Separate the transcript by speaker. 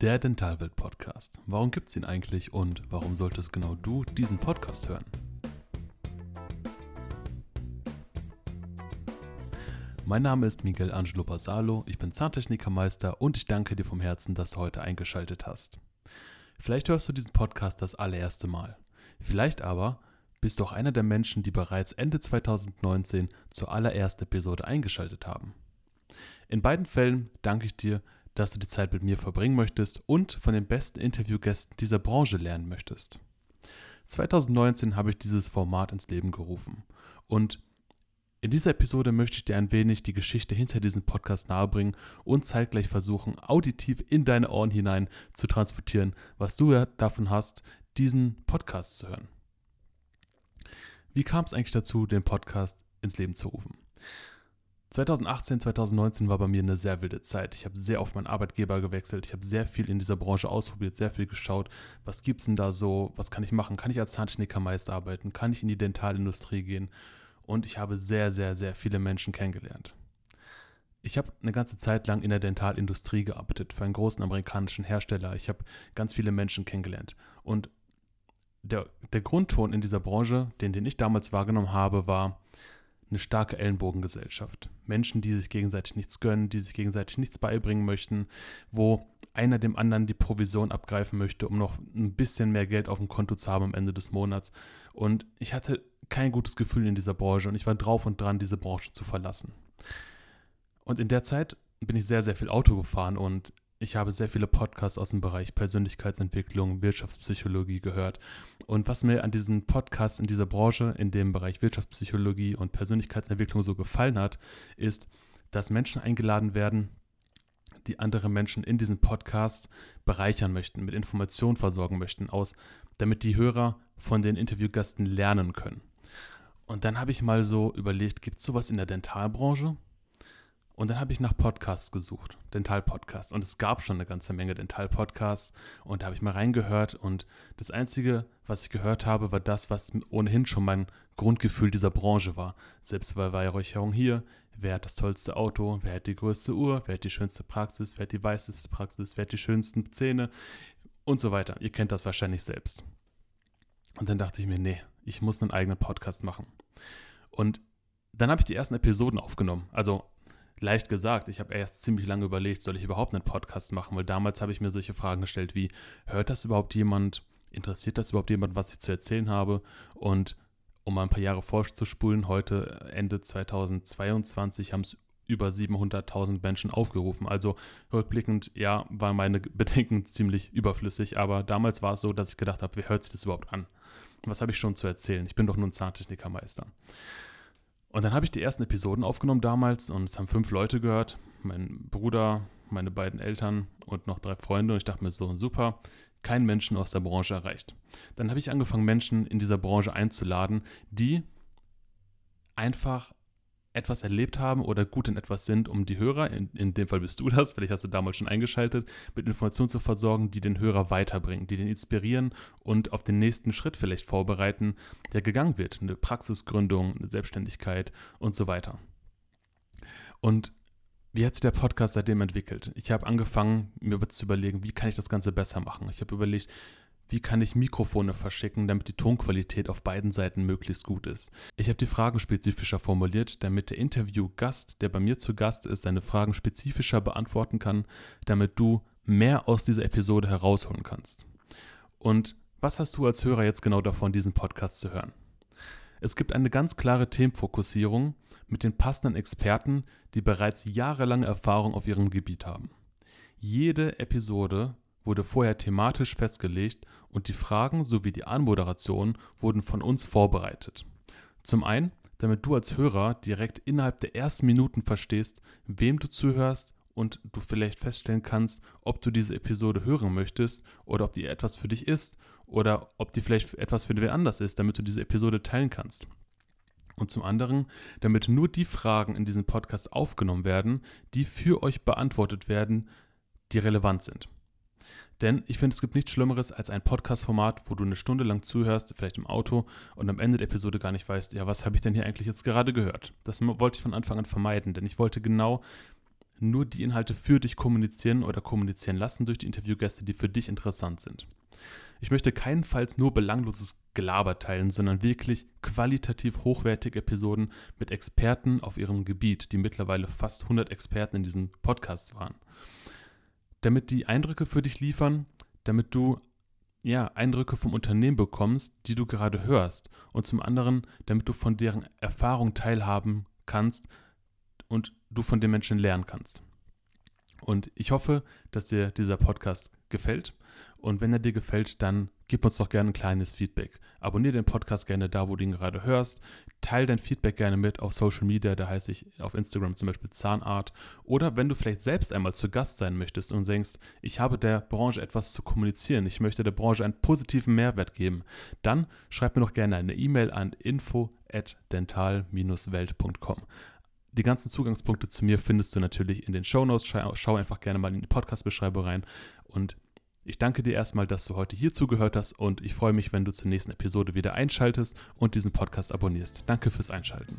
Speaker 1: Der Dentalwelt Podcast. Warum gibt es ihn eigentlich und warum solltest genau du diesen Podcast hören? Mein Name ist Miguel Angelo Basalo, ich bin Zahntechnikermeister und ich danke dir vom Herzen, dass du heute eingeschaltet hast. Vielleicht hörst du diesen Podcast das allererste Mal. Vielleicht aber bist du auch einer der Menschen, die bereits Ende 2019 zur allerersten Episode eingeschaltet haben. In beiden Fällen danke ich dir, dass du die Zeit mit mir verbringen möchtest und von den besten Interviewgästen dieser Branche lernen möchtest. 2019 habe ich dieses Format ins Leben gerufen und in dieser Episode möchte ich dir ein wenig die Geschichte hinter diesem Podcast nahebringen und zeitgleich versuchen, auditiv in deine Ohren hinein zu transportieren, was du davon hast, diesen Podcast zu hören. Wie kam es eigentlich dazu, den Podcast ins Leben zu rufen? 2018, 2019 war bei mir eine sehr wilde Zeit. Ich habe sehr oft meinen Arbeitgeber gewechselt. Ich habe sehr viel in dieser Branche ausprobiert, sehr viel geschaut. Was gibt es denn da so? Was kann ich machen? Kann ich als Zahntechnikermeister arbeiten? Kann ich in die Dentalindustrie gehen? Und ich habe sehr, sehr, sehr viele Menschen kennengelernt. Ich habe eine ganze Zeit lang in der Dentalindustrie gearbeitet, für einen großen amerikanischen Hersteller. Ich habe ganz viele Menschen kennengelernt. Und der, der Grundton in dieser Branche, den, den ich damals wahrgenommen habe, war, eine starke Ellenbogengesellschaft. Menschen, die sich gegenseitig nichts gönnen, die sich gegenseitig nichts beibringen möchten, wo einer dem anderen die Provision abgreifen möchte, um noch ein bisschen mehr Geld auf dem Konto zu haben am Ende des Monats. Und ich hatte kein gutes Gefühl in dieser Branche und ich war drauf und dran, diese Branche zu verlassen. Und in der Zeit bin ich sehr, sehr viel Auto gefahren und ich habe sehr viele Podcasts aus dem Bereich Persönlichkeitsentwicklung, Wirtschaftspsychologie gehört. Und was mir an diesen Podcasts in dieser Branche, in dem Bereich Wirtschaftspsychologie und Persönlichkeitsentwicklung so gefallen hat, ist, dass Menschen eingeladen werden, die andere Menschen in diesem Podcast bereichern möchten, mit Informationen versorgen möchten, aus, damit die Hörer von den Interviewgästen lernen können. Und dann habe ich mal so überlegt, gibt es sowas in der Dentalbranche? Und dann habe ich nach Podcasts gesucht, Dental-Podcasts. Und es gab schon eine ganze Menge Dental-Podcasts. Und da habe ich mal reingehört. Und das Einzige, was ich gehört habe, war das, was ohnehin schon mein Grundgefühl dieser Branche war. Selbstbeweihräucherung hier. Wer hat das tollste Auto? Wer hat die größte Uhr? Wer hat die schönste Praxis? Wer hat die weißeste Praxis? Wer hat die schönsten Zähne? Und so weiter. Ihr kennt das wahrscheinlich selbst. Und dann dachte ich mir, nee, ich muss einen eigenen Podcast machen. Und dann habe ich die ersten Episoden aufgenommen. Also leicht gesagt. Ich habe erst ziemlich lange überlegt, soll ich überhaupt einen Podcast machen, weil damals habe ich mir solche Fragen gestellt wie, hört das überhaupt jemand? Interessiert das überhaupt jemand, was ich zu erzählen habe? Und um mal ein paar Jahre vorzuspulen, heute Ende 2022 haben es über 700.000 Menschen aufgerufen. Also rückblickend, ja, waren meine Bedenken ziemlich überflüssig, aber damals war es so, dass ich gedacht habe, wer hört sich das überhaupt an? Was habe ich schon zu erzählen? Ich bin doch nur ein Zahntechnikermeister. Und dann habe ich die ersten Episoden aufgenommen damals und es haben fünf Leute gehört. Mein Bruder, meine beiden Eltern und noch drei Freunde. Und ich dachte mir so, super, kein Menschen aus der Branche erreicht. Dann habe ich angefangen, Menschen in dieser Branche einzuladen, die einfach etwas erlebt haben oder gut in etwas sind, um die Hörer, in, in dem Fall bist du das, vielleicht hast du damals schon eingeschaltet, mit Informationen zu versorgen, die den Hörer weiterbringen, die den inspirieren und auf den nächsten Schritt vielleicht vorbereiten, der gegangen wird. Eine Praxisgründung, eine Selbstständigkeit und so weiter. Und wie hat sich der Podcast seitdem entwickelt? Ich habe angefangen, mir zu überlegen, wie kann ich das Ganze besser machen. Ich habe überlegt, wie kann ich Mikrofone verschicken, damit die Tonqualität auf beiden Seiten möglichst gut ist. Ich habe die Fragen spezifischer formuliert, damit der Interviewgast, der bei mir zu Gast ist, seine Fragen spezifischer beantworten kann, damit du mehr aus dieser Episode herausholen kannst. Und was hast du als Hörer jetzt genau davon, diesen Podcast zu hören? Es gibt eine ganz klare Themenfokussierung mit den passenden Experten, die bereits jahrelange Erfahrung auf ihrem Gebiet haben. Jede Episode wurde vorher thematisch festgelegt und die Fragen sowie die Anmoderation wurden von uns vorbereitet. Zum einen, damit du als Hörer direkt innerhalb der ersten Minuten verstehst, wem du zuhörst und du vielleicht feststellen kannst, ob du diese Episode hören möchtest oder ob die etwas für dich ist oder ob die vielleicht etwas für wer anders ist, damit du diese Episode teilen kannst. Und zum anderen, damit nur die Fragen in diesem Podcast aufgenommen werden, die für euch beantwortet werden, die relevant sind. Denn ich finde, es gibt nichts Schlimmeres als ein Podcast-Format, wo du eine Stunde lang zuhörst, vielleicht im Auto, und am Ende der Episode gar nicht weißt, ja, was habe ich denn hier eigentlich jetzt gerade gehört? Das wollte ich von Anfang an vermeiden, denn ich wollte genau nur die Inhalte für dich kommunizieren oder kommunizieren lassen durch die Interviewgäste, die für dich interessant sind. Ich möchte keinenfalls nur belangloses Gelaber teilen, sondern wirklich qualitativ hochwertige Episoden mit Experten auf ihrem Gebiet, die mittlerweile fast 100 Experten in diesen Podcasts waren. Damit die Eindrücke für dich liefern, damit du ja, Eindrücke vom Unternehmen bekommst, die du gerade hörst. Und zum anderen, damit du von deren Erfahrung teilhaben kannst und du von den Menschen lernen kannst. Und ich hoffe, dass dir dieser Podcast gefällt. Und wenn er dir gefällt, dann gib uns doch gerne ein kleines Feedback. Abonniere den Podcast gerne da, wo du ihn gerade hörst. Teil dein Feedback gerne mit auf Social Media, da heiße ich auf Instagram zum Beispiel Zahnart. Oder wenn du vielleicht selbst einmal zu Gast sein möchtest und denkst, ich habe der Branche etwas zu kommunizieren, ich möchte der Branche einen positiven Mehrwert geben, dann schreib mir doch gerne eine E-Mail an info@dental-welt.com. Die ganzen Zugangspunkte zu mir findest du natürlich in den Shownotes. Schau, schau einfach gerne mal in die Podcast-Beschreibung rein. Und ich danke dir erstmal, dass du heute hier zugehört hast und ich freue mich, wenn du zur nächsten Episode wieder einschaltest und diesen Podcast abonnierst. Danke fürs Einschalten.